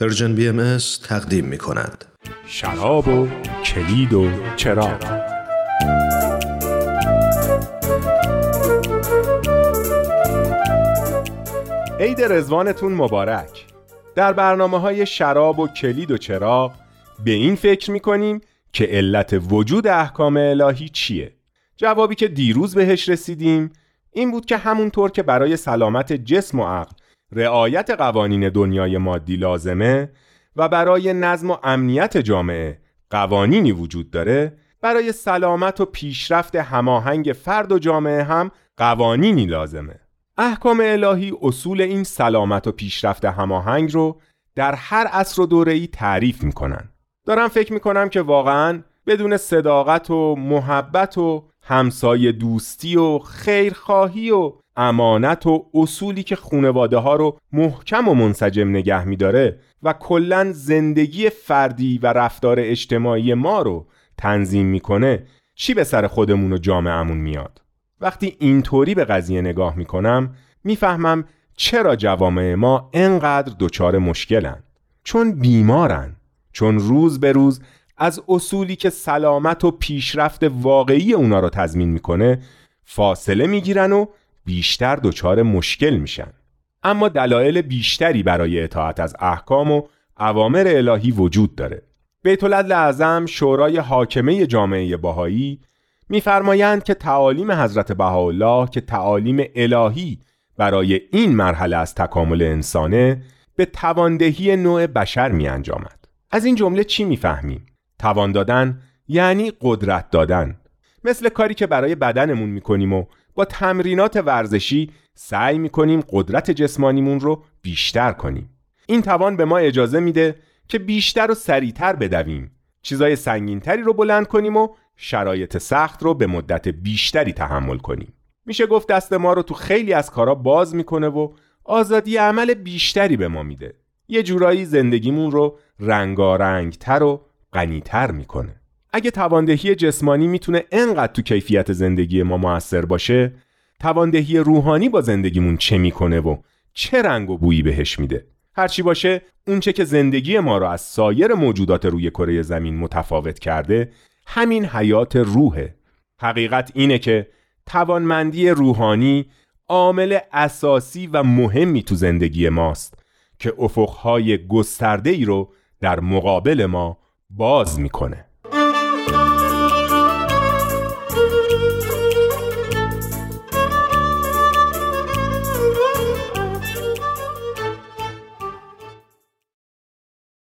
Persian BMS تقدیم می کند. شراب و کلید و چراغ. عید رضوانتون مبارک. در برنامه های شراب و کلید و چراغ به این فکر می کنیم که علت وجود احکام الهی چیه؟ جوابی که دیروز بهش رسیدیم این بود که همونطور که برای سلامت جسم و عقل رعایت قوانین دنیای مادی لازمه و برای نظم و امنیت جامعه قوانینی وجود داره. برای سلامت و پیشرفت هماهنگ فرد و جامعه هم قوانینی لازمه. احکام الهی اصول این سلامت و پیشرفت هماهنگ رو در هر عصر و دوره‌ای تعریف می‌کنن. دارم فکر می‌کنم که واقعا بدون صداقت و محبت و همسایه دوستی و خیرخواهی و امانت و اصولی که خونواده ها رو محکم و منسجم نگه میداره و کلا زندگی فردی و رفتار اجتماعی ما رو تنظیم می‌کنه چی به سر خودمون و جامعهمون میاد؟ وقتی اینطوری به قضیه نگاه می‌کنم می‌فهمم چرا جوامع ما انقدر دچار مشکلن. چون بیمارن چون روز به روز از اصولی که سلامت و پیشرفت واقعی اونا رو تضمین می‌کنه فاصله می‌گیرن و بیشتر دچار مشکل میشن اما دلایل بیشتری برای اطاعت از احکام و اوامر الهی وجود داره بیت العدل اعظم شورای حاکمه جامعه باهایی میفرمایند که تعالیم حضرت بهاءالله که تعالیم الهی برای این مرحله از تکامل انسانه به تواندهی نوع بشر می انجامد. از این جمله چی می‌فهمیم؟ توان دادن یعنی قدرت دادن مثل کاری که برای بدنمون می‌کنیم و با تمرینات ورزشی سعی می‌کنیم قدرت جسمانیمون رو بیشتر کنیم. این توان به ما اجازه میده که بیشتر و سریعتر بدویم. چیزای سنگینتری رو بلند کنیم و شرایط سخت رو به مدت بیشتری تحمل کنیم. میشه گفت دست ما رو تو خیلی از کارا باز می‌کنه و آزادی عمل بیشتری به ما میده. یه جورایی زندگیمون رو رنگارنگتر و غنیتر می‌کنه. اگه تواندهی جسمانی می‌تونه انقدر تو کیفیت زندگی ما موثر باشه تواندهی روحانی با زندگیمون چه می‌کنه و چه رنگ و بویی بهش میده؟ هرچی باشه اونچه که زندگی ما رو از سایر موجودات روی کره زمین متفاوت کرده همین حیات روحه. حقیقت اینه که توانمندی روحانی عامل اساسی و مهمی تو زندگی ماست که افقهای گسترده رو در مقابل ما باز می‌کنه.